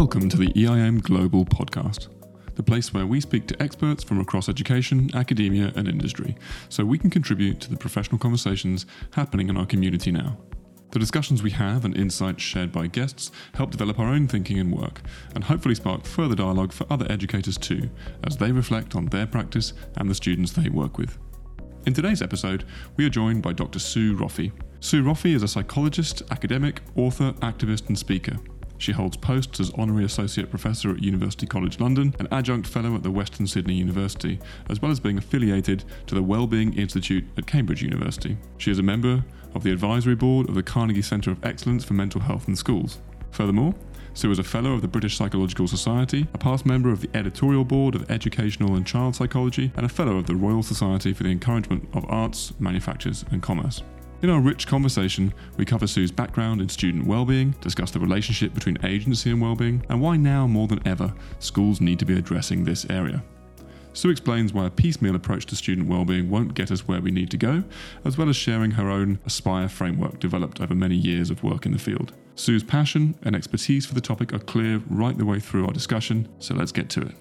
Welcome to the EIM Global Podcast, the place where we speak to experts from across education, academia, and industry, so we can contribute to the professional conversations happening in our community now. The discussions we have and insights shared by guests help develop our own thinking and work, and hopefully spark further dialogue for other educators too, as they reflect on their practice and the students they work with. In today's episode, we are joined by Dr. Sue Roffey. Sue Roffey is a psychologist, academic, author, activist, and speaker. She holds posts as Honorary Associate Professor at University College London and Adjunct Fellow at the Western Sydney University, as well as being affiliated to the Wellbeing Institute at Cambridge University. She is a member of the Advisory Board of the Carnegie Centre of Excellence for Mental Health in Schools. Furthermore, Sue is a Fellow of the British Psychological Society, a past member of the Editorial Board of Educational and Child Psychology, and a Fellow of the Royal Society for the Encouragement of Arts, Manufactures and Commerce. In our rich conversation, we cover Sue's background in student well-being, discuss the relationship between agency and well-being, and why now more than ever schools need to be addressing this area. Sue explains why a piecemeal approach to student well-being won't get us where we need to go, as well as sharing her own Aspire framework developed over many years of work in the field. Sue's passion and expertise for the topic are clear right the way through our discussion, so let's get to it.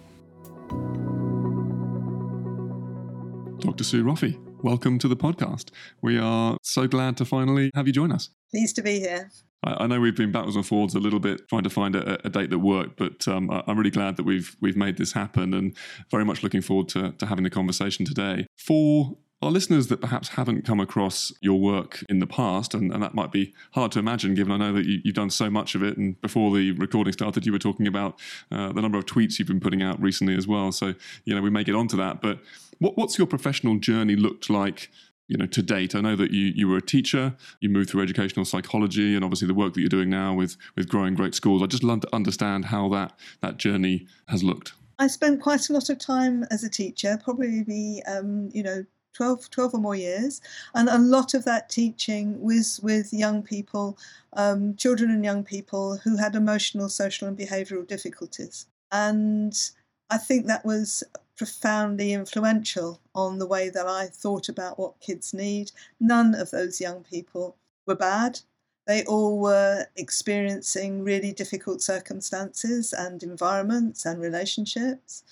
Dr. Sue Roffey, welcome to the podcast. We are so glad to finally have you join us. Pleased to be here. I, I know we've been backwards and forwards a little bit trying to find a, a date that worked, but um, I, I'm really glad that we've we've made this happen, and very much looking forward to, to having the conversation today. For our listeners that perhaps haven't come across your work in the past, and, and that might be hard to imagine given I know that you, have done so much of it. And before the recording started, you were talking about uh, the number of tweets you've been putting out recently as well. So, you know, we may get onto that. But what, what's your professional journey looked like? You know, to date, I know that you you were a teacher. You moved through educational psychology, and obviously the work that you're doing now with with growing great schools. I just love to understand how that that journey has looked. I spent quite a lot of time as a teacher, probably um, you know 12, 12 or more years. And a lot of that teaching was with young people, um, children and young people who had emotional, social, and behavioural difficulties. And I think that was profoundly influential on the way that I thought about what kids need. None of those young people were bad. They all were experiencing really difficult circumstances and environments and relationships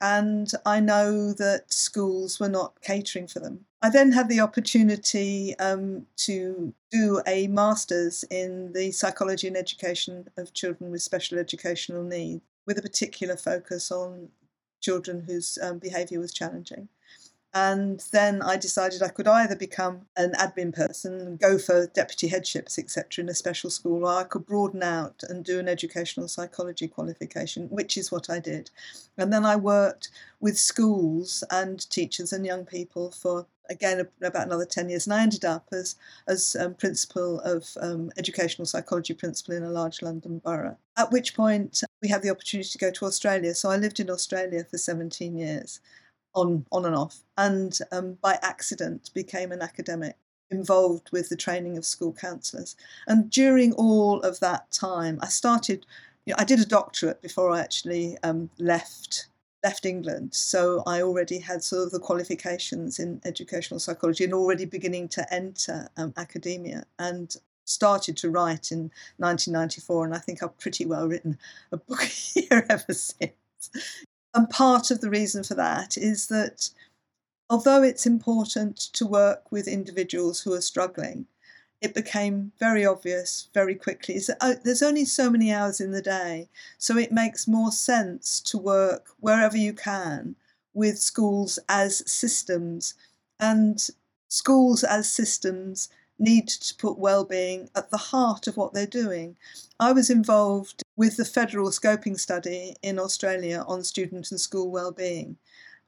and I know that schools were not catering for them. I then had the opportunity um, to do a master's in the psychology and education of children with special educational needs, with a particular focus on children whose um, behaviour was challenging. And then I decided I could either become an admin person and go for deputy headships, etc., in a special school, or I could broaden out and do an educational psychology qualification, which is what I did. And then I worked with schools and teachers and young people for again about another 10 years and i ended up as as um, principal of um, educational psychology principal in a large london borough at which point we had the opportunity to go to australia so i lived in australia for 17 years on on and off, and um, by accident became an academic involved with the training of school counsellors. And during all of that time, I started. You know, I did a doctorate before I actually um, left left England, so I already had sort of the qualifications in educational psychology and already beginning to enter um, academia and started to write in 1994 and I think I've pretty well written a book year ever since and part of the reason for that is that although it's important to work with individuals who are struggling, it became very obvious very quickly that oh, uh, there's only so many hours in the day, so it makes more sense to work wherever you can with schools as systems. And schools as systems need to put well-being at the heart of what they're doing. I was involved with the federal scoping study in Australia on student and school well-being.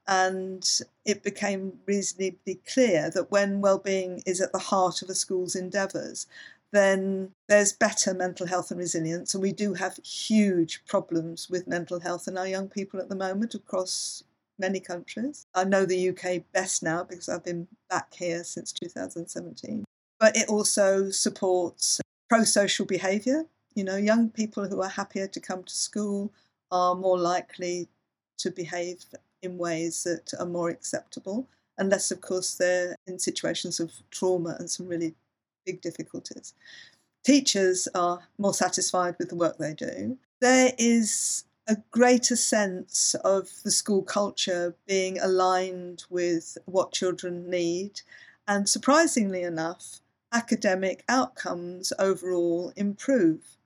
And it became reasonably clear that when well-being is at the heart of a school's endeavours, then there's better mental health and resilience. And we do have huge problems with mental health in our young people at the moment across many countries. I know the UK best now because I've been back here since 2017 but it also supports pro social behaviour. You know, young people who are happier to come to school are more likely to behave in ways that are more acceptable, unless, of course, they're in situations of trauma and some really big difficulties. Teachers are more satisfied with the work they do. there is a greater sense of the school culture being aligned with what children need. And surprisingly enough, academic outcomes overall improve.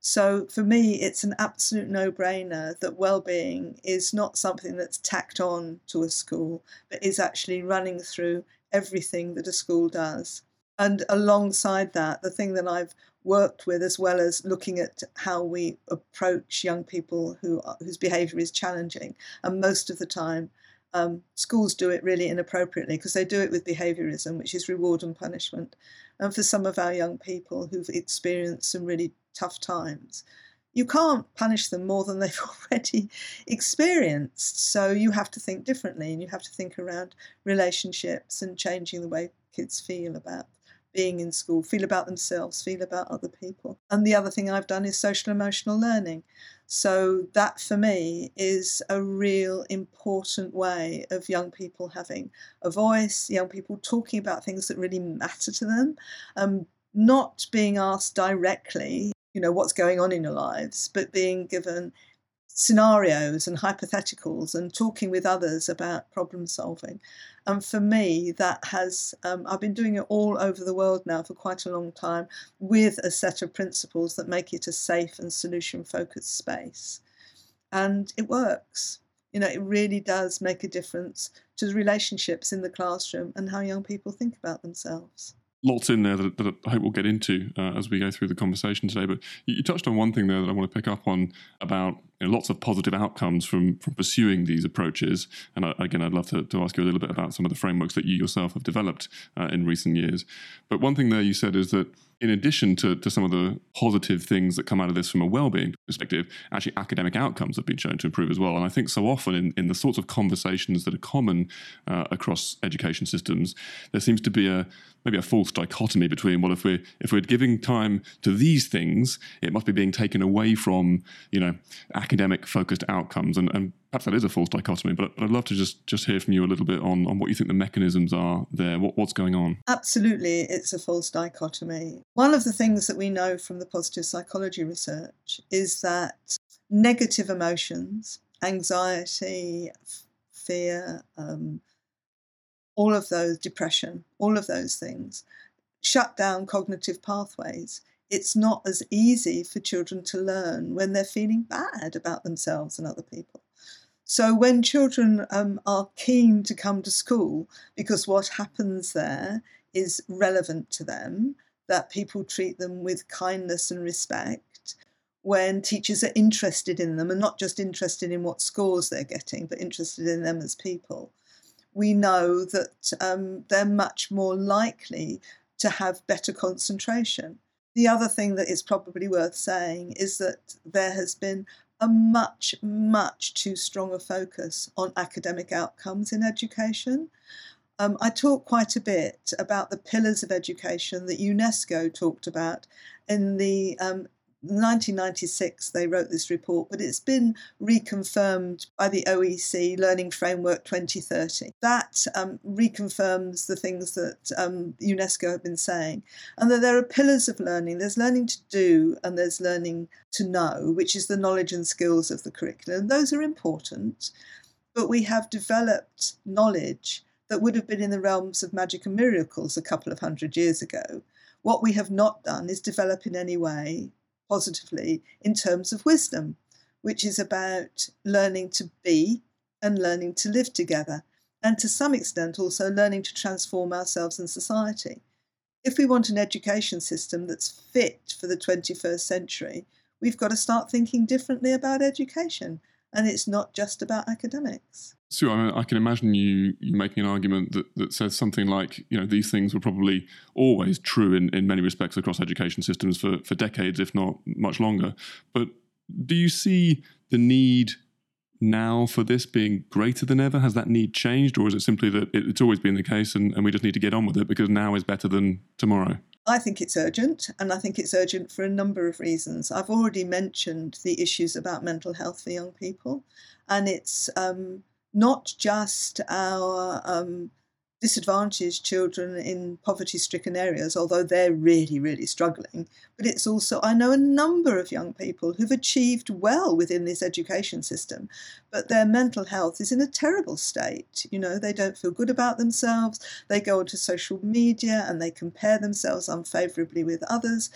So for me, it's an absolute no brainer that well-being is not something that's tacked on to a school, but is actually running through everything that a school does. And alongside that, the thing that I've worked with, as well as looking at how we approach young people who whose behaviour is challenging, and most of the time, um, schools do it really inappropriately because they do it with behaviourism, which is reward and punishment. And for some of our young people who've experienced some really tough times, you can't punish them more than they've already experienced. So you have to think differently and you have to think around relationships and changing the way kids feel about being in school, feel about themselves, feel about other people. And the other thing I've done is social emotional learning. So that for me is a real important way of young people having a voice, young people talking about things that really matter to them, um, not being asked directly, you know, what's going on in your lives, but being given scenarios and hypotheticals and talking with others about problem solving. And for me, that has, um, I've been doing it all over the world now for quite a long time with a set of principles that make it a safe and solution focused space. And it works. You know, it really does make a difference to the relationships in the classroom and how young people think about themselves lots in there that, that, I hope we'll get into uh, as we go through the conversation today. But you, you, touched on one thing there that I want to pick up on about you know, lots of positive outcomes from from pursuing these approaches. And I, again, I'd love to, to ask you a little bit about some of the frameworks that you yourself have developed uh, in recent years. But one thing there you said is that in addition to, to some of the positive things that come out of this from a well-being perspective, actually academic outcomes have been shown to improve as well. And I think so often in, in the sorts of conversations that are common uh, across education systems, there seems to be a maybe a false dichotomy between well if we're if we're giving time to these things, it must be being taken away from, you know, academic focused outcomes. And, and perhaps that is a false dichotomy, but, I'd love to just, just hear from you a little bit on, on what you think the mechanisms are there, what, what's going on. Absolutely, it's a false dichotomy. One of the things that we know from the positive psychology research is that negative emotions, anxiety, fear, um, all of those, depression, all of those things, shut down cognitive pathways it's not as easy for children to learn when they're feeling bad about themselves and other people. So when children um, are keen to come to school because what happens there is relevant to them, that people treat them with kindness and respect, when teachers are interested in them and not just interested in what scores they're getting, but interested in them as people, we know that um, they're much more likely to have better concentration. The other thing that is probably worth saying is that there has been a much, much too strong a focus on academic outcomes in education. Um, I talk quite a bit about the pillars of education that UNESCO talked about in the um, 1996 they wrote this report, but it's been reconfirmed by the OECD Learning Framework 2030. That um, reconfirms the things that um, UNESCO have been saying, and that there are pillars of learning. There's learning to do, and there's learning to know, which is the knowledge and skills of the curriculum. Those are important, but we have developed knowledge that would have been in the realms of magic and miracles a couple of hundred years ago. What we have not done is develop in any way positively in terms of wisdom, which is about learning to be and learning to live together, and to some extent also learning to transform ourselves and society. If we want an education system that's fit for the 21st century, we've got to start thinking differently about education, and it's not just about academics. Sue, I, mean, I, can imagine you, you making an argument that, that says something like, you know, these things were probably always true in, in many respects across education systems for, for decades, if not much longer. But do you see the need now for this being greater than ever? Has that need changed, or is it simply that it, it's always been the case and, and we just need to get on with it because now is better than tomorrow? I think it's urgent, and I think it's urgent for a number of reasons. I've already mentioned the issues about mental health for young people, and it's um, not just our um, disadvantaged children in poverty stricken areas, although they're really, really struggling. But it's also, I know a number of young people who've achieved well within this education system, but their mental health is in a terrible state. You know, they don't feel good about themselves, they go onto social media and they compare themselves unfavourably with others.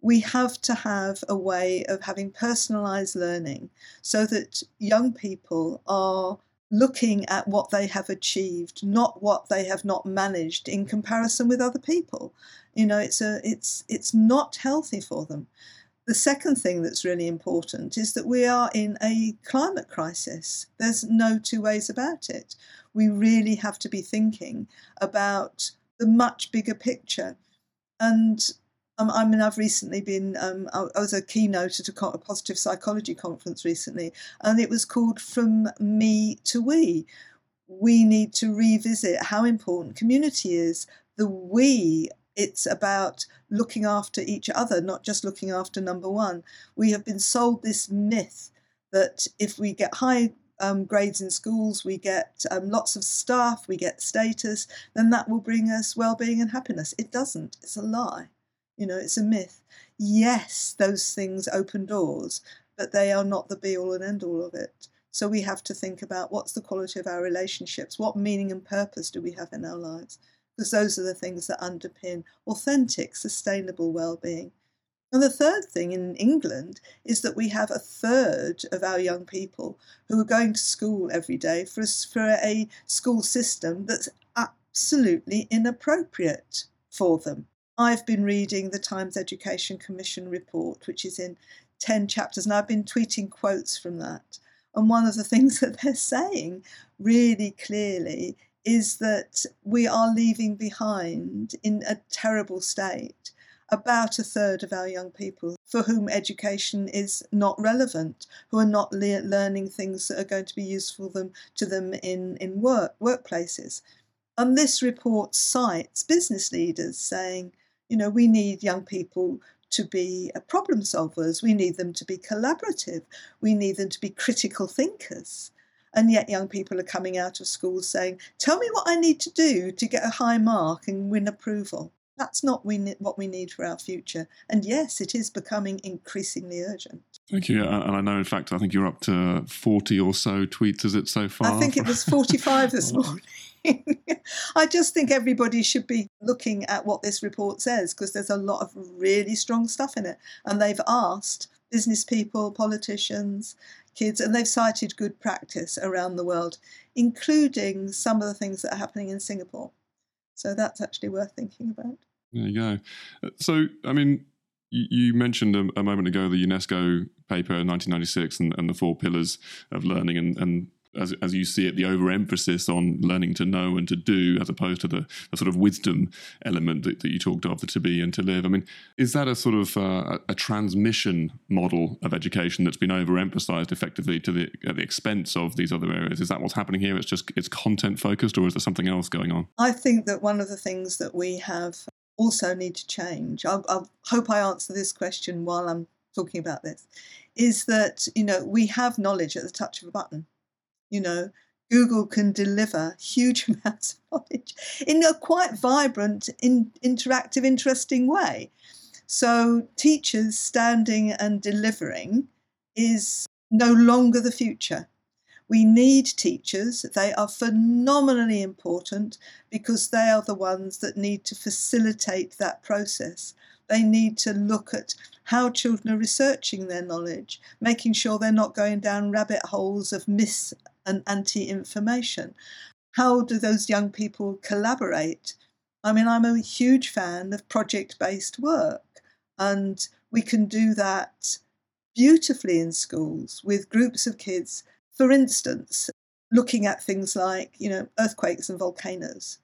We have to have a way of having personalised learning so that young people are looking at what they have achieved, not what they have not managed in comparison with other people. You know, it's a it's it's not healthy for them. The second thing that's really important is that we are in a climate crisis. There's no two ways about it. We really have to be thinking about the much bigger picture. And um, I mean, I've recently been, um, I, was a keynote at a, a, positive psychology conference recently, and it was called From Me to We. We need to revisit how important community is. The we, it's about looking after each other, not just looking after number one. We have been sold this myth that if we get high um, grades in schools, we get um, lots of staff, we get status, then that will bring us well being and happiness. It doesn't, it's a lie. You know, it's a myth. Yes, those things open doors, but they are not the be all and end all of it. So we have to think about what's the quality of our relationships, what meaning and purpose do we have in our lives, because those are the things that underpin authentic, sustainable well-being. And the third thing in England is that we have a third of our young people who are going to school every day for a, for a school system that's absolutely inappropriate for them. I've been reading the Times Education Commission report, which is in 10 chapters, and I've been tweeting quotes from that. And one of the things that they're saying really clearly is that we are leaving behind in a terrible state about a third of our young people for whom education is not relevant, who are not le- learning things that are going to be useful them, to them in, in work workplaces. And this report cites business leaders saying, you know, we need young people to be uh, problem solvers. We need them to be collaborative. We need them to be critical thinkers. And yet, young people are coming out of school saying, Tell me what I need to do to get a high mark and win approval. That's not what we need for our future. And yes, it is becoming increasingly urgent. Thank you. And I know, in fact, I think you're up to 40 or so tweets, is it so far? I think it was 45 this oh. morning. I just think everybody should be looking at what this report says because there's a lot of really strong stuff in it. And they've asked business people, politicians, kids, and they've cited good practice around the world, including some of the things that are happening in Singapore. So that's actually worth thinking about. There you go. Uh, so, I mean, you, mentioned a, moment ago the UNESCO paper in 1996 and, and, the four pillars of learning and, and as, as you see it, the overemphasis on learning to know and to do, as opposed to the, the sort of wisdom element that, that, you talked of, the to be and to live. I mean, is that a sort of uh, a transmission model of education that's been overemphasized effectively to the at the expense of these other areas? Is that what's happening here? It's just it's content focused, or is there something else going on? I think that one of the things that we have also need to change. I, I hope I answer this question while I'm talking about this. Is that you know we have knowledge at the touch of a button you know, Google can deliver huge amounts of knowledge in a quite vibrant, in, interactive, interesting way. So, teachers standing and delivering is no longer the future. We need teachers. They are phenomenally important because they are the ones that need to facilitate that process. They need to look at how children are researching their knowledge, making sure they're not going down rabbit holes of mis and anti information. How do those young people collaborate? I mean, I'm a huge fan of project based work, and we can do that beautifully in schools with groups of kids. For instance, looking at things like, you know, earthquakes and volcanoes,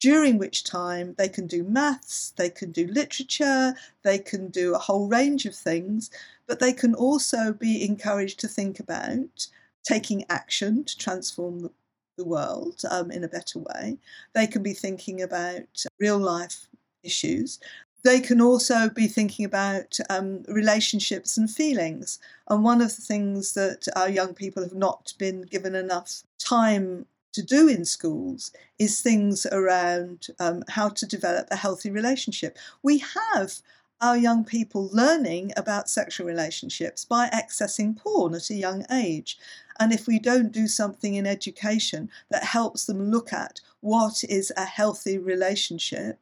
during which time they can do maths, they can do literature, they can do a whole range of things, but they can also be encouraged to think about taking action to transform the world um, in a better way. They can be thinking about real life issues. They can also be thinking about um, relationships and feelings. And one of the things that our young people have not been given enough time to do in schools is things around um, how to develop a healthy relationship. We have our young people learning about sexual relationships by accessing porn at a young age. And if we don't do something in education that helps them look at what is a healthy relationship,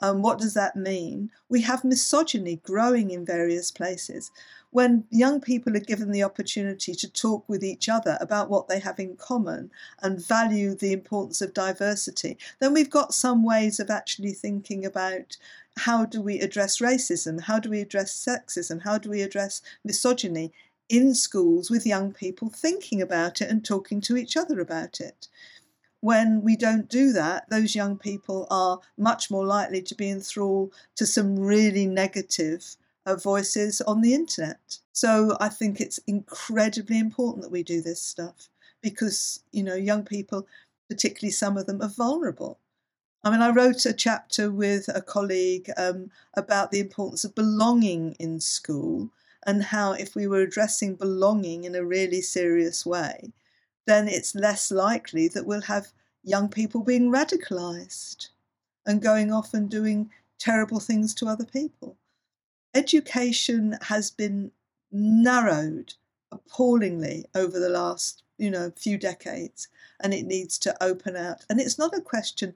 um, what does that mean? We have misogyny growing in various places when young people are given the opportunity to talk with each other about what they have in common and value the importance of diversity, then we've got some ways of actually thinking about how do we address racism, how do we address sexism, how do we address misogyny in schools with young people thinking about it and talking to each other about it. When we don't do that, those young people are much more likely to be enthralled to some really negative uh, voices on the internet. So I think it's incredibly important that we do this stuff because, you know, young people, particularly some of them, are vulnerable. I mean, I wrote a chapter with a colleague um, about the importance of belonging in school and how if we were addressing belonging in a really serious way, then it's less likely that we'll have young people being radicalized and going off and doing terrible things to other people. Education has been narrowed appallingly over the last you know few decades and it needs to open out. And it's not a question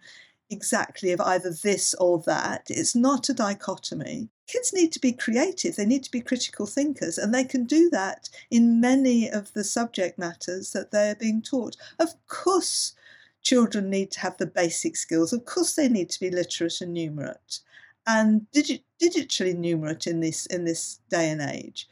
exactly of either this or that. It's not a dichotomy kids need to be creative they need to be critical thinkers and they can do that in many of the subject matters that they're being taught of course children need to have the basic skills of course they need to be literate and numerate and digi- digitally numerate in this in this day and age.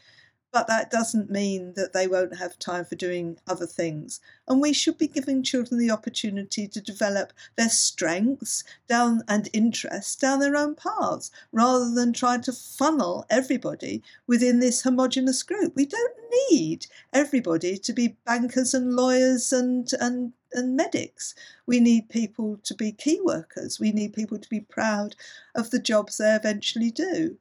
But that doesn't mean that they won't have time for doing other things. And we should be giving children the opportunity to develop their strengths down and interests down their own paths, rather than trying to funnel everybody within this homogenous group. We don't need everybody to be bankers and lawyers and, and and medics. We need people to be key workers. We need people to be proud of the jobs they eventually do.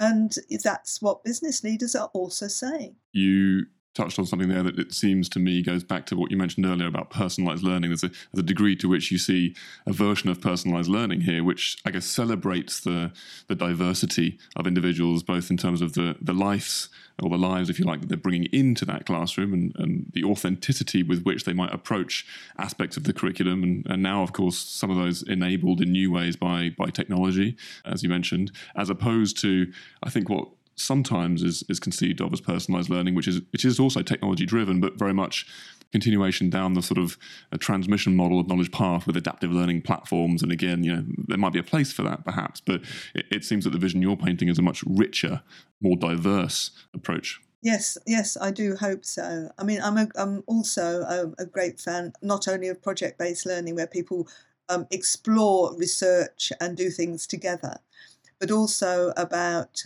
And that's what business leaders are also saying. You touched on something there that it seems to me goes back to what you mentioned earlier about personalized learning. There's a, there's a degree to which you see a version of personalized learning here, which I guess celebrates the the diversity of individuals, both in terms of the the lives or the lives, if you like, that they're bringing into that classroom and, and the authenticity with which they might approach aspects of the curriculum. And, and now, of course, some of those enabled in new ways by by technology, as you mentioned, as opposed to I think what sometimes is, is conceived of as personalized learning, which is which is also technology driven, but very much continuation down the sort of transmission model of knowledge path with adaptive learning platforms. And again, you know, there might be a place for that perhaps, but it, it seems that the vision you're painting is a much richer, more diverse approach. Yes, yes, I do hope so. I mean, I'm a, I'm also a, a great fan not only of project based learning where people um, explore research and do things together, but also about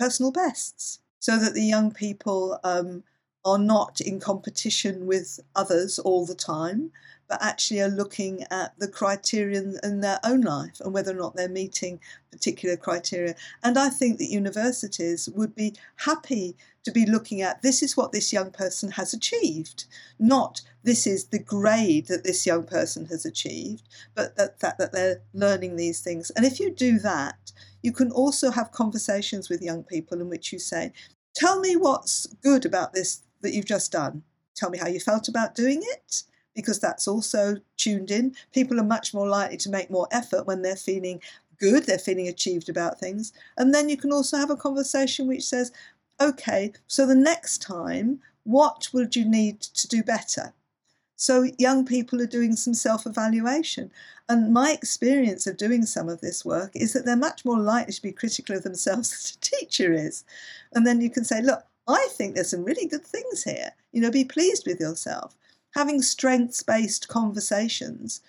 personal bests so that the young people um, are not in competition with others all the time, but actually are looking at the criterion in their own life and whether or not they're meeting particular criteria. And I think that universities would be happy to be looking at this is what this young person has achieved, not this is the grade that this young person has achieved, but that, that, that they're learning these things. And if you do that, you can also have conversations with young people in which you say, Tell me what's good about this that you've just done. Tell me how you felt about doing it because that's also tuned in. People are much more likely to make more effort when they're feeling good, they're feeling achieved about things. And then you can also have a conversation which says, okay, so the next time, what would you need to do better? So young people are doing some self evaluation. And my experience of doing some of this work is that they're much more likely to be critical of themselves than a teacher is. And then you can say, look, I think there's some really good things here. You know, be pleased with yourself having strengths based conversations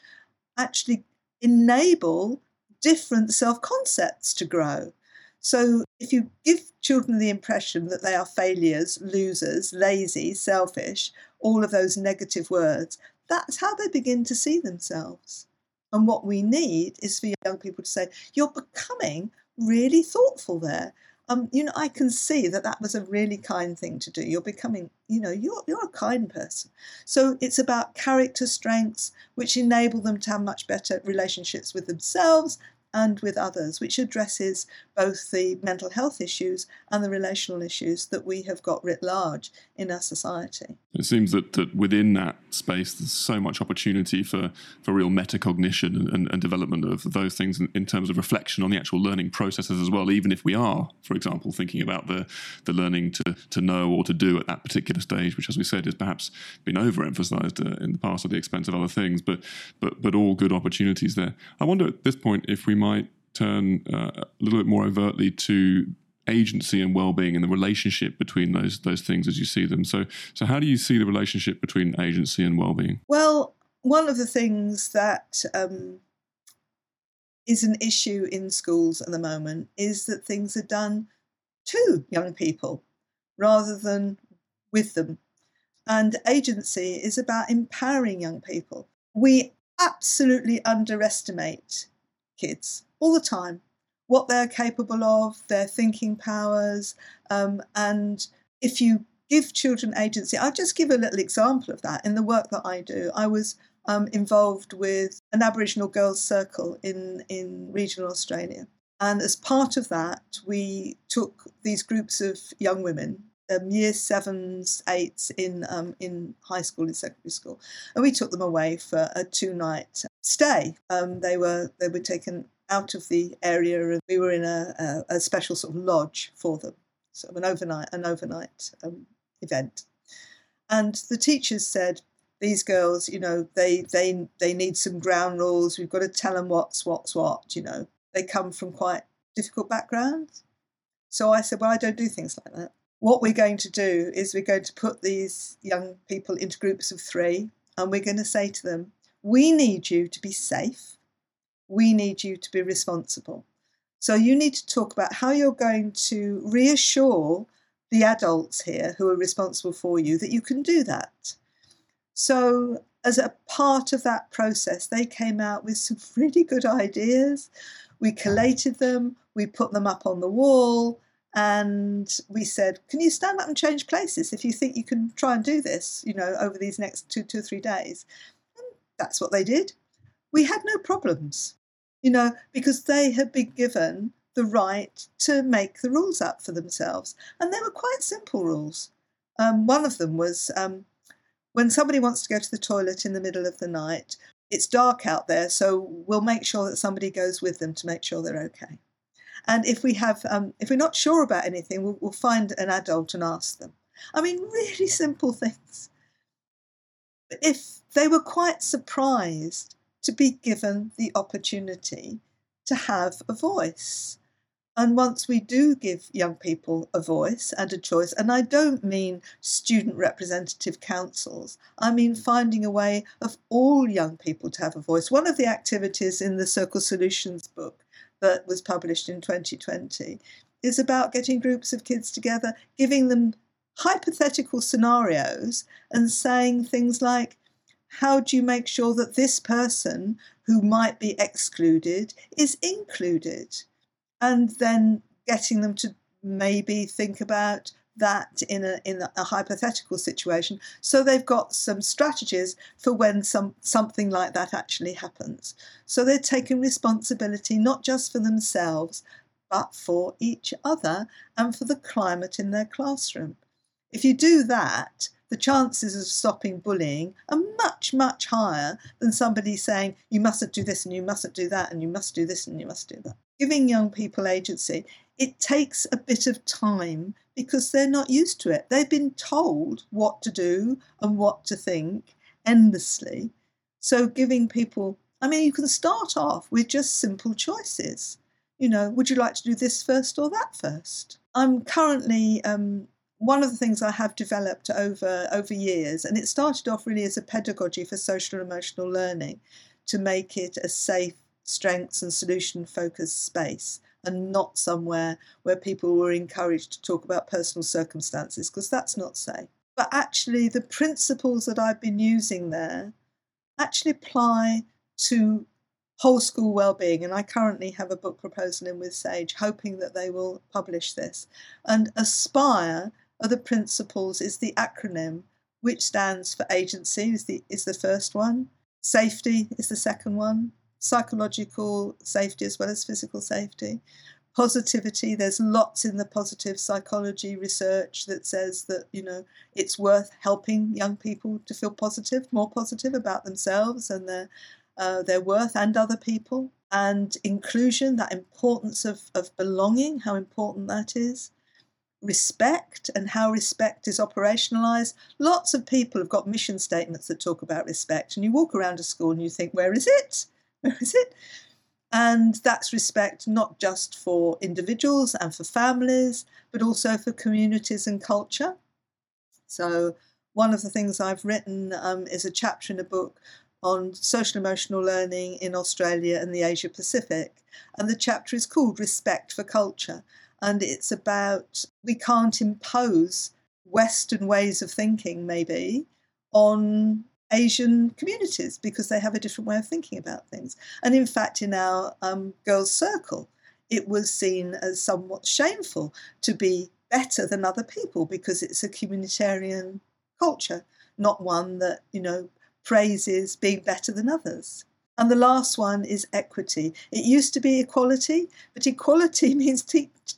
actually enable different self concepts to grow. So, if you give children the impression that they are failures, losers, lazy, selfish, all of those negative words, that's how they begin to see themselves. And what we need is for young people to say, You're becoming really thoughtful there. Um, you know, I can see that that was a really kind thing to do. You're becoming, you know, you're, you're a kind person. So it's about character strengths, which enable them to have much better relationships with themselves and with others, which addresses both the mental health issues and the relational issues that we have got writ large in our society. It seems that, that within that space, there's so much opportunity for, for real metacognition and, and, development of those things in, in, terms of reflection on the actual learning processes as well, even if we are, for example, thinking about the, the learning to, to know or to do at that particular stage, which, as we said, has perhaps been overemphasized uh, in the past at the expense of other things, but, but, but all good opportunities there. I wonder at this point if we might turn uh, a little bit more overtly to agency and well-being and the relationship between those those things as you see them. So so how do you see the relationship between agency and well-being? Well one of the things that um, is an issue in schools at the moment is that things are done to young people rather than with them. And agency is about empowering young people. We absolutely underestimate kids all the time what they're capable of, their thinking powers, um, and if you give children agency, I'll just give a little example of that in the work that I do. I was um, involved with an Aboriginal girls' circle in, in regional Australia. And as part of that, we took these groups of young women, um, year sevens, eights in um, in high school in secondary school, and we took them away for a two night stay. Um, they were they were taken out of the area, and we were in a, a, a special sort of lodge for them, sort of an overnight an overnight um, event. And the teachers said, "These girls, you know, they they they need some ground rules. We've got to tell them what's what's what. You know, they come from quite difficult backgrounds." So I said, "Well, I don't do things like that." What we're going to do is we're going to put these young people into groups of three, and we're going to say to them, We need you to be safe we need you to be responsible. So you need to talk about how you're going to reassure the adults here who are responsible for you that you can do that. So, as a part of that process, they came out with some really good ideas. We collated them, we put them up on the wall, and we said, Can you stand up and change places if you think you can try and do this, you know, over these next two, two or three days? And that's what they did. We had no problems you know, because they had been given the right to make the rules up for themselves. And they were quite simple rules. Um, one of them was um, when somebody wants to go to the toilet in the middle of the night, it's dark out there, so we'll make sure that somebody goes with them to make sure they're okay. And if we have, um, if we're not sure about anything, we'll, we'll find an adult and ask them. I mean, really simple things. If they were quite surprised to be given the opportunity to have a voice. And once we do give young people a voice and a choice, and I don't mean student representative councils, I mean finding a way of all young people to have a voice. One of the activities in the Circle Solutions book that was published in 2020 is about getting groups of kids together, giving them hypothetical scenarios, and saying things like, how do you make sure that this person who might be excluded is included? And then getting them to maybe think about that in a in a hypothetical situation. So they've got some strategies for when some something like that actually happens. So they're taking responsibility not just for themselves but for each other and for the climate in their classroom. If you do that the chances of stopping bullying are much, much higher than somebody saying, you mustn't do this and you mustn't do that and you must do this and you must do that. Giving young people agency, it takes a bit of time because they're not used to it. They've been told what to do and what to think endlessly. So giving people, I mean, you can start off with just simple choices. You know, would you like to do this first or that first? I'm currently um, one of the things I have developed over over years, and it started off really as a pedagogy for social and emotional learning, to make it a safe, strengths and solution focused space, and not somewhere where people were encouraged to talk about personal circumstances, because that's not safe. But actually, the principles that I've been using there actually apply to whole school well-being and i currently have a book proposal in with sage hoping that they will publish this. And aspire are the principles is the acronym which stands for agency is the is the first one. Safety is the second one psychological safety as well as physical safety. Positivity there's lots in the positive psychology research that says that you know it's worth helping young people to feel positive more positive about themselves and their uh, their worth and other people. And inclusion that importance of, of belonging how important that is. Respect and how respect is operationalized. Lots of people have got mission statements that talk about respect and you walk around a school and you think where is it is it and that's respect not just for individuals and for families, but also for communities and culture. So, one of the things I've written um, is a chapter in a book on social emotional learning in Australia and the Asia Pacific. And the chapter is called Respect for Culture. And it's about we can't impose Western ways of thinking, maybe, on Asian communities because they have a different way of thinking about things. And in fact, in our um, girls' circle, it was seen as somewhat shameful to be better than other people because it's a communitarian culture, not one that, you know, praises being better than others. And the last one is equity. It used to be equality, but equality means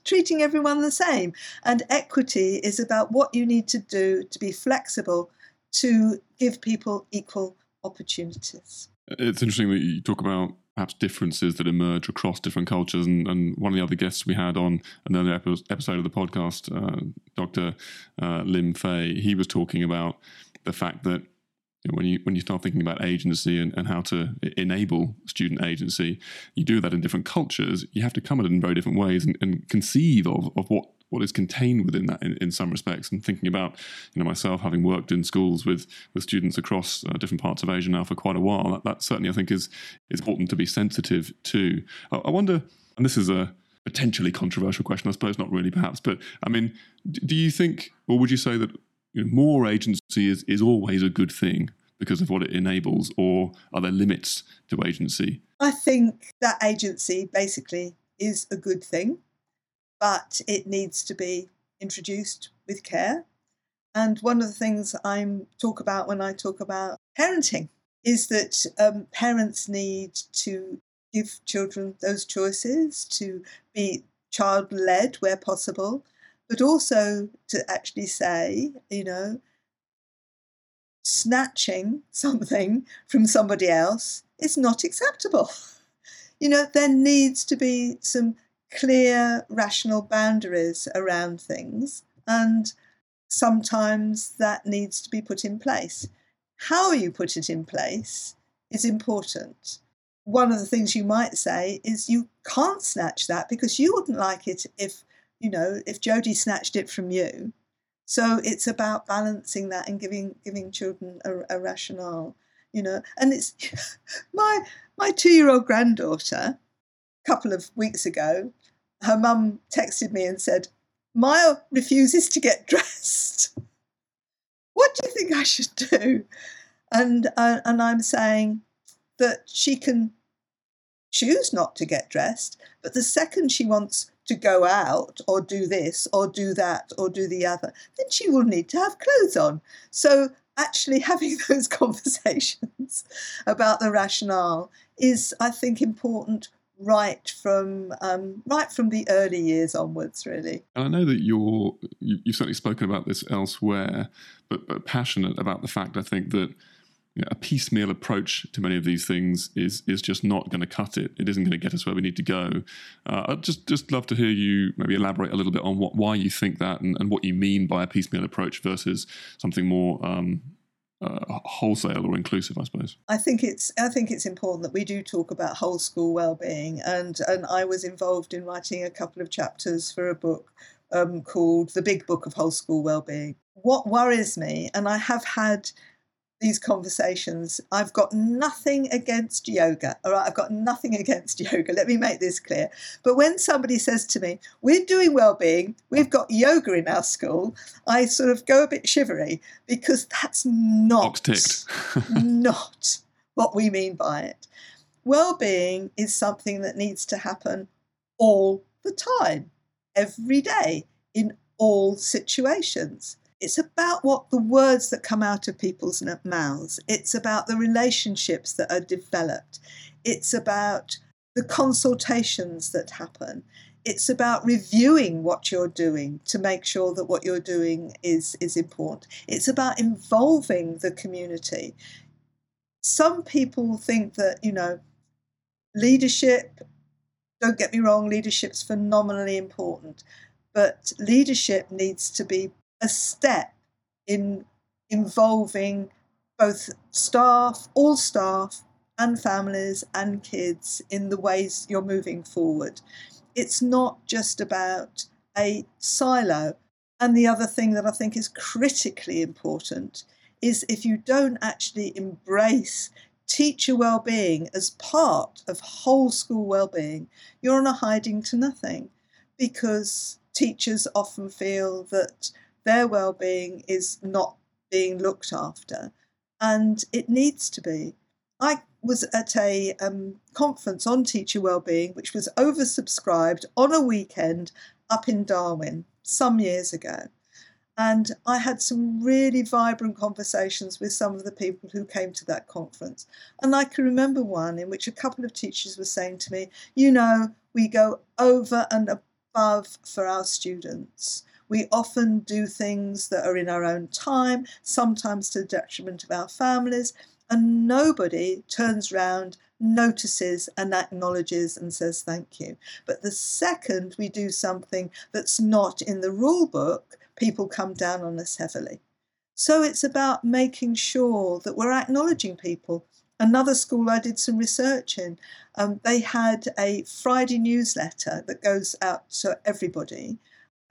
treating everyone the same. And equity is about what you need to do to be flexible to give people equal opportunities. It's interesting that you talk about perhaps differences that emerge across different cultures. And, and one of the other guests we had on another episode of the podcast, uh, Dr. Uh, Lim Fei, he was talking about the fact that you know, when you when you start thinking about agency and, and how to enable student agency, you do that in different cultures. You have to come at it in very different ways and, and conceive of, of what what is contained within that in, in some respects. And thinking about, you know, myself having worked in schools with with students across uh, different parts of Asia now for quite a while, that, that, certainly I think is is important to be sensitive to. I, I wonder, and this is a potentially controversial question, I suppose, not really, perhaps, but I mean, do you think, or would you say that you know, more agency is, is always a good thing because of what it enables, or are there limits to agency? I think that agency basically is a good thing but it needs to be introduced with care. And one of the things I talk about when I talk about parenting is that um, parents need to give children those choices, to be child led where possible, but also to actually say, you know, snatching something from somebody else is not acceptable. You know, there needs to be some clear, rational boundaries around things, and sometimes that needs to be put in place. How you put it in place is important. One of the things you might say is you can't snatch that because you wouldn't like it if, you know, if Jodie snatched it from you. So it's about balancing that and giving giving children a, a rationale, you know. And it's my my two year old granddaughter, a couple of weeks ago, her mum texted me and said, Maya refuses to get dressed. what do you think I should do? And, uh, and I'm saying that she can choose not to get dressed, but the second she wants to go out or do this or do that or do the other, then she will need to have clothes on. So actually having those conversations about the rationale is, I think, important right from um, right from the early years onwards, really. And I know that you're you, have certainly spoken about this elsewhere, but, but passionate about the fact I think that you know, a piecemeal approach to many of these things is is just not going to cut it. It isn't going to get us where we need to go. Uh, I'd just just love to hear you maybe elaborate a little bit on what why you think that and, and what you mean by a piecemeal approach versus something more um, uh, wholesale or inclusive, I suppose. I think it's I think it's important that we do talk about whole school well-being, and and I was involved in writing a couple of chapters for a book um, called The Big Book of Whole School Well-being. What worries me, and I have had these conversations. I've got nothing against yoga, all right? I've got nothing against yoga. Let me make this clear. But when somebody says to me, We're doing well-being, we've got yoga in our school, I sort of go a bit shivery because that's not, not what we mean by it. well-being is something that needs to happen all the time, every day, in all situations. It's about what the words that come out of people's mouths. It's about the relationships that are developed. It's about the consultations that happen. It's about reviewing what you're doing to make sure that what you're doing is, is important. It's about involving the community. Some people think that, you know, leadership, don't get me wrong, leadership's phenomenally important, but leadership needs to be a step in involving both staff, all staff, and families and kids in the ways you're moving forward. It's not just about a silo. And the other thing that I think is critically important is if you don't actually embrace teacher well-being as part of whole school well-being, you're on a hiding to nothing because teachers often feel that their well-being is not being looked after and it needs to be. I was at a um, conference on teacher well-being which was oversubscribed on a weekend up in Darwin some years ago. And I had some really vibrant conversations with some of the people who came to that conference. And I can remember one in which a couple of teachers were saying to me, You know, we go over and above for our students. We often do things that are in our own time, sometimes to the detriment of our families, and nobody turns round, notices, and acknowledges and says thank you. But the second we do something that's not in the rule book, people come down on us heavily. So it's about making sure that we're acknowledging people. Another school I did some research in, um, they had a Friday newsletter that goes out to everybody.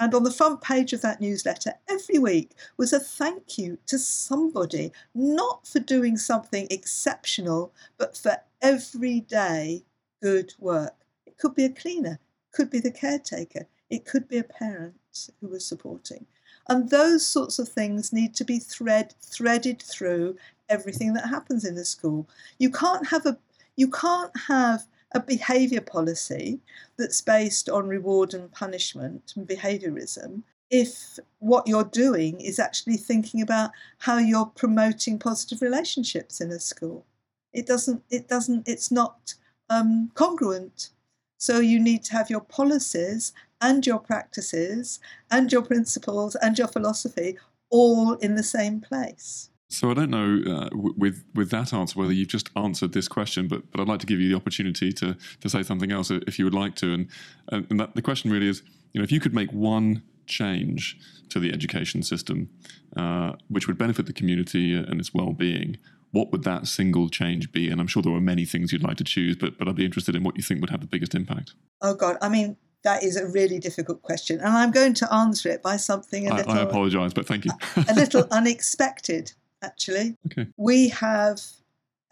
And on the front page of that newsletter every week was a thank you to somebody, not for doing something exceptional, but for everyday good work. It could be a cleaner, it could be the caretaker, it could be a parent who was supporting. And those sorts of things need to be thread threaded through everything that happens in the school. You can't have a you can't have a behaviour policy that's based on reward and punishment and behaviourism if what you're doing is actually thinking about how you're promoting positive relationships in a school. It doesn't it doesn't it's not um, congruent. So you need to have your policies and your practices and your principles and your philosophy all in the same place. So I don't know uh, with with that answer whether you've just answered this question, but but I'd like to give you the opportunity to to say something else if you would like to. And and that, the question really is, you know, if you could make one change to the education system uh, which would benefit the community and its well-being, what would that single change be? And I'm sure there are many things you'd like to choose, but but I'd be interested in what you think would have the biggest impact. Oh God, I mean, that is a really difficult question, and I'm going to answer it by something a I, little. I apologise, but thank you. a little unexpected, actually. Okay. We have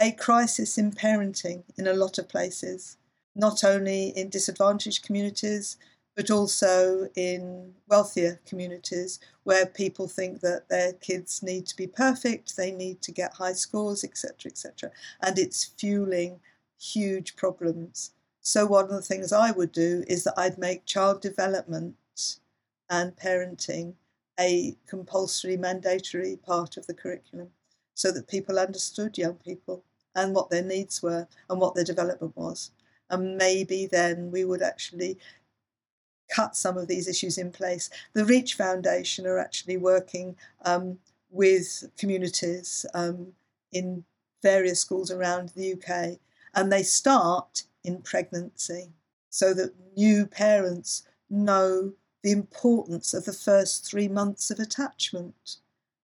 a crisis in parenting in a lot of places, not only in disadvantaged communities, but also in wealthier communities where people think that their kids need to be perfect, they need to get high scores, etc., etc., and it's fueling huge problems so, one of the things I would do is that I'd make child development and parenting a compulsory, mandatory part of the curriculum so that people understood young people and what their needs were and what their development was. And maybe then we would actually cut some of these issues in place. The Reach Foundation are actually working um, with communities um, in various schools around the UK, and they start in pregnancy so that new parents know the importance of the first three months of attachment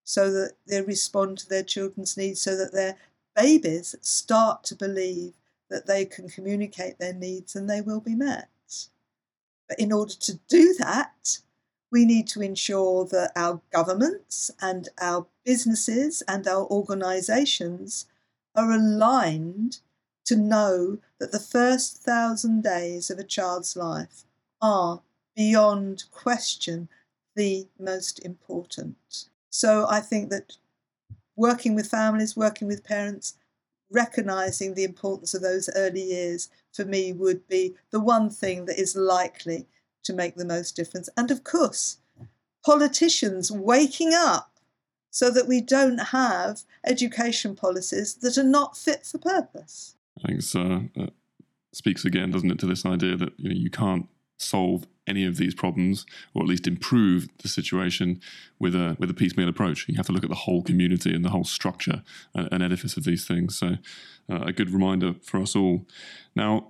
so that they respond to their children's needs so that their babies start to believe that they can communicate their needs and they will be met. But in order to do that, we need to ensure that our governments and our businesses and our organisations are aligned to know that the first thousand days of a child's life are beyond question the most important. So I think that working with families, working with parents, recognizing the importance of those early years for me would be the one thing that is likely to make the most difference. And of course, politicians waking up so that we don't have education policies that are not fit for purpose. I think so. Uh, speaks again, doesn't it, to this idea that you know you can't solve any of these problems, or at least improve the situation with a with a piecemeal approach. You have to look at the whole community and the whole structure uh, and edifice of these things. So, uh, a good reminder for us all. Now,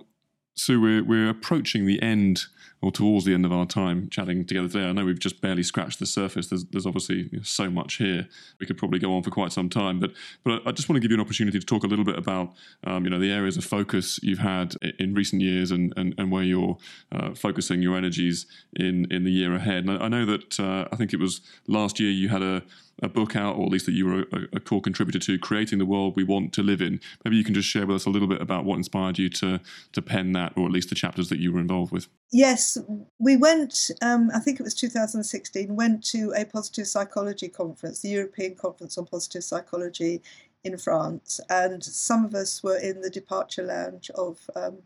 Sue, we're, we're approaching the end or towards the end of our time chatting together today. I know we've just barely scratched the surface. There's, there's obviously so much here. We could probably go on for quite some time, but but I just want to give you an opportunity to talk a little bit about um, you know the areas of focus you've had in recent years and and, and where you're uh, focusing your energies in in the year ahead. And I, I know that uh, I think it was last year you had a a book out, or at least that you were a, a, core contributor to, creating the world we want to live in. Maybe you can just share with us a little bit about what inspired you to to pen that, or at least the chapters that you were involved with. Yes, we went. Um, I think it was 2016. Went to a positive psychology conference, the European Conference on Positive Psychology in France, and some of us were in the departure lounge of um,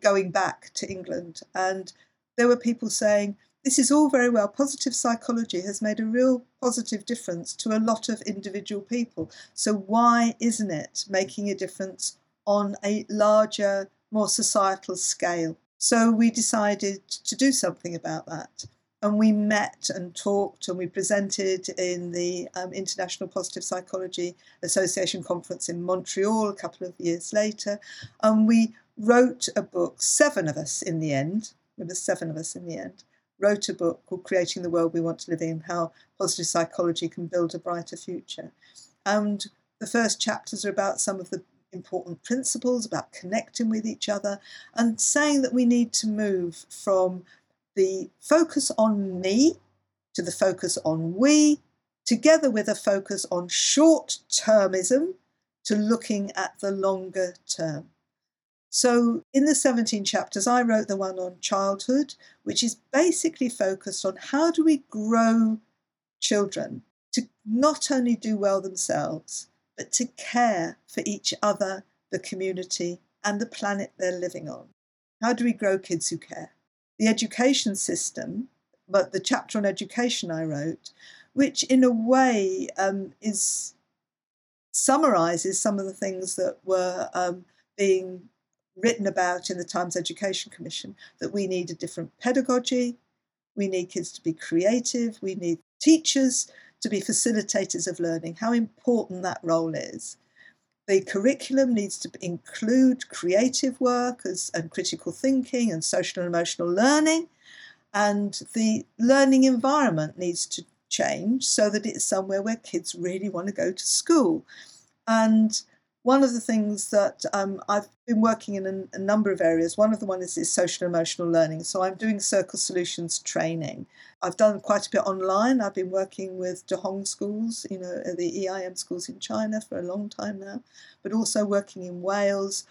going back to England, and there were people saying this is all very well. Positive psychology has made a real positive difference to a lot of individual people. So, why isn't it making a difference on a larger, more societal scale? So, we decided to do something about that. And we met and talked and we presented in the um, International Positive Psychology Association conference in Montreal a couple of years later. And we wrote a book, seven of us in the end. There were seven of us in the end wrote a book called Creating the World We Want to Live in How Positive Psychology Can Build a Brighter Future. And the first chapters are about some of the important principles about connecting with each other and saying that we need to move from the focus on me to the focus on we, together with a focus on short termism to looking at the longer term. So, in the 17 chapters, I wrote the one on childhood, which is basically focused on how do we grow children to not only do well themselves, but to care for each other, the community, and the planet they're living on. How do we grow kids who care? The education system, but the chapter on education I wrote, which in a way um, is summarizes some of the things that were um, being written about in the Times Education Commission that we need a different pedagogy, we need kids to be creative, we need teachers to be facilitators of learning, how important that role is. The curriculum needs to include creative work and critical thinking and social and emotional learning. And the learning environment needs to change so that it's somewhere where kids really want to go to school. And one of the things that um, I've been working in a, a, number of areas. One of the ones is social emotional learning. So I'm doing Circle Solutions training. I've done quite a bit online. I've been working with Dehong schools, you know, the EIM schools in China for a long time now, but also working in Wales,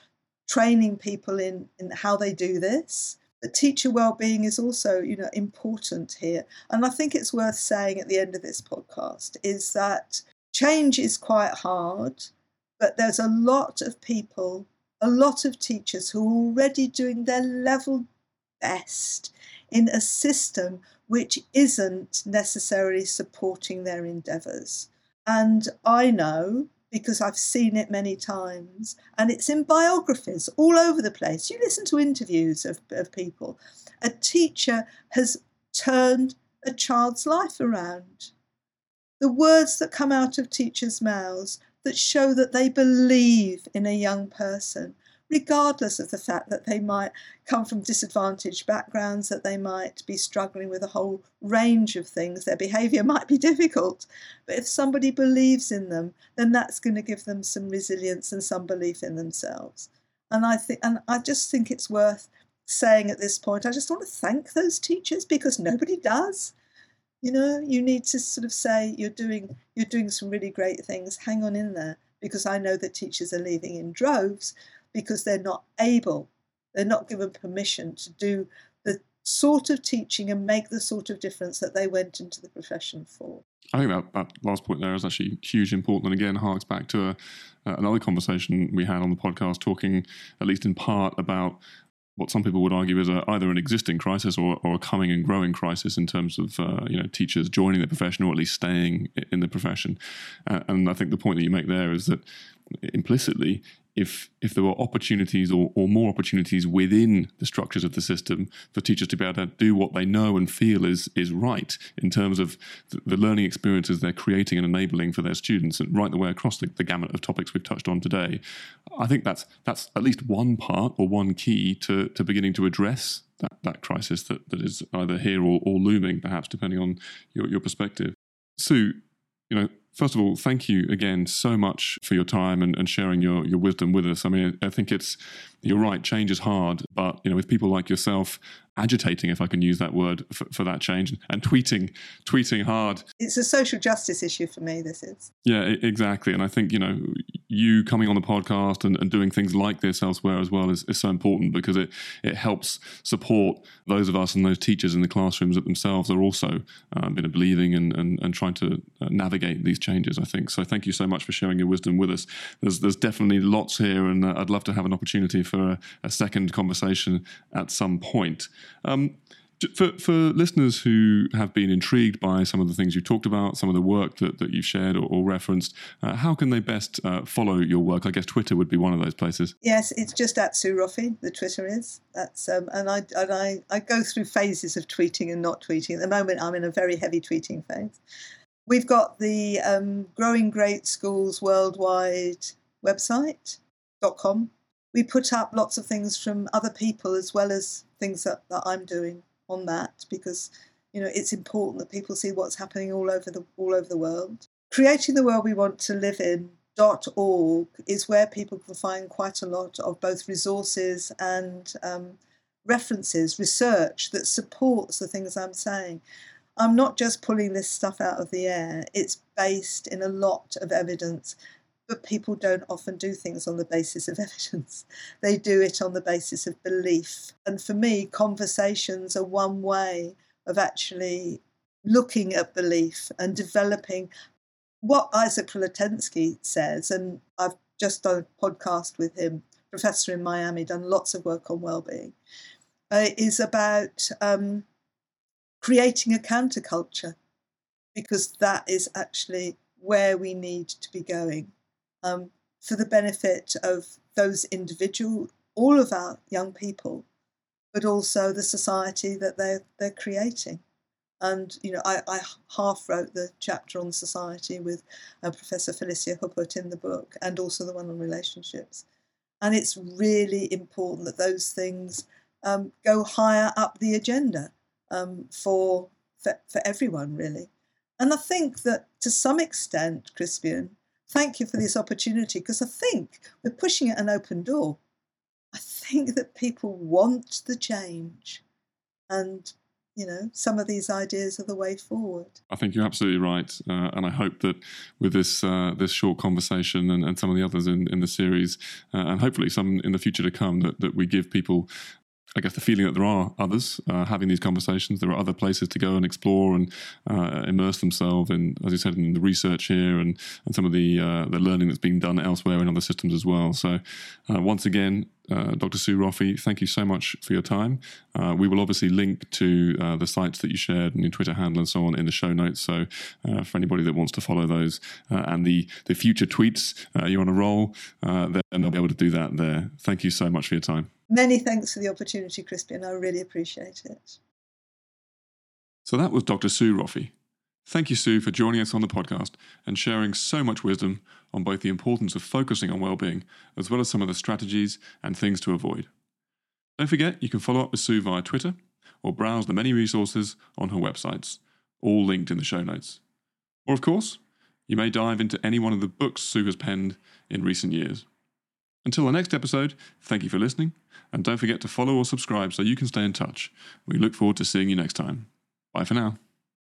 training people in, in how they do this. But teacher well-being is also, you know, important here. And I think it's worth saying at the end of this podcast is that change is quite hard but there's a lot of people, a lot of teachers who are already doing their level best in a system which isn't necessarily supporting their endeavours. And I know because I've seen it many times, and it's in biographies all over the place. You listen to interviews of, of people. A teacher has turned a child's life around. The words that come out of teachers' mouths that show that they believe in a young person, regardless of the fact that they might come from disadvantaged backgrounds, that they might be struggling with a whole range of things. Their behaviour might be difficult, but if somebody believes in them, then that's going to give them some resilience and some belief in themselves. And I think, and I just think it's worth saying at this point, I just want to thank those teachers because nobody does. You know, you need to sort of say you're doing you're doing some really great things. Hang on in there because I know that teachers are leaving in droves because they're not able, they're not given permission to do the sort of teaching and make the sort of difference that they went into the profession for. I think that, that last point there is actually hugely important, and again harks back to a, uh, another conversation we had on the podcast, talking at least in part about what some people would argue is a, either an existing crisis or, or, a coming and growing crisis in terms of uh, you know teachers joining the profession or at least staying in the profession. Uh, and I think the point that you make there is that implicitly if if there were opportunities or, or more opportunities within the structures of the system for teachers to be able to do what they know and feel is is right in terms of the, the learning experiences they're creating and enabling for their students and right the way across the, the gamut of topics we've touched on today, I think that's that's at least one part or one key to to beginning to address that, that crisis that, that is either here or, or looming, perhaps depending on your, your perspective. Sue, you know, first of all, thank you again so much for your time and, and sharing your, your wisdom with us. I mean, I think it's, you're right, change is hard, but, you know, with people like yourself agitating, if I can use that word, for, for, that change and tweeting, tweeting hard. It's a social justice issue for me, this is. Yeah, exactly. And I think, you know, you coming on the podcast and, and doing things like this elsewhere as well is, is so important because it, it helps support those of us and those teachers in the classrooms that themselves are also um, you know, believing and, and, and trying to uh, navigate these changes, I think. So thank you so much for sharing your wisdom with us. There's, there's definitely lots here, and uh, I'd love to have an opportunity for a, a second conversation at some point. Um, for, for listeners who have been intrigued by some of the things you talked about, some of the work that, that you've shared or, or referenced, uh, how can they best uh, follow your work? I guess Twitter would be one of those places. Yes, it's just at Sue Roffey. The Twitter is that's um, and I and I, I go through phases of tweeting and not tweeting. At the moment, I'm in a very heavy tweeting phase. We've got the um, Growing Great Schools Worldwide website .com. We put up lots of things from other people as well as things that, that I'm doing on that because you know it's important that people see what's happening all over the all over the world. Creating the world we want to live in .org is where people can find quite a lot of both resources and um, references, research that supports the things I'm saying. I'm not just pulling this stuff out of the air. It's based in a lot of evidence but people don't often do things on the basis of evidence. They do it on the basis of belief. And for me, conversations are one way of actually looking at belief and developing what Isaac Prilleltensky says. And I've just done a podcast with him, professor in Miami, done lots of work on well-being. Uh, is about um, creating a counterculture because that is actually where we need to be going um, for the benefit of those individual, all of our young people, but also the society that they're they're creating. And you know, I, I half wrote the chapter on society with uh, Professor Felicia Huppert in the book, and also the one on relationships. And it's really important that those things um, go higher up the agenda um, for, for for everyone, really. And I think that to some extent, Crispian, thank you for this opportunity because I think we're pushing at an open door. I think that people want the change and you know some of these ideas are the way forward i think you're absolutely right uh, and i hope that with this uh, this short conversation and, and, some of the others in, in the series uh, and hopefully some in the future to come that, that we give people I guess the feeling that there are others uh, having these conversations. There are other places to go and explore and uh, immerse themselves in, as you said, in the research here and, and some of the uh, the learning that's being done elsewhere in other systems as well. So, uh, once again, uh, Dr. Sue Roffey, thank you so much for your time. Uh, we will obviously link to uh, the sites that you shared and your Twitter handle and so on in the show notes. So uh, for anybody that wants to follow those uh, and the, the future tweets, uh, you're on a roll, then they'll be able to do that there. Thank you so much for your time. Many thanks for the opportunity, Crispian. I really appreciate it. So that was Dr. Sue Roffey. Thank you, Sue, for joining us on the podcast and sharing so much wisdom on both the importance of focusing on well-being as well as some of the strategies and things to avoid. Don't forget you can follow up with Sue via Twitter or browse the many resources on her websites, all linked in the show notes. Or, of course, you may dive into any one of the books Sue has penned in recent years. Until the next episode, thank you for listening, and don't forget to follow or subscribe so you can stay in touch. We look forward to seeing you next time. Bye for now.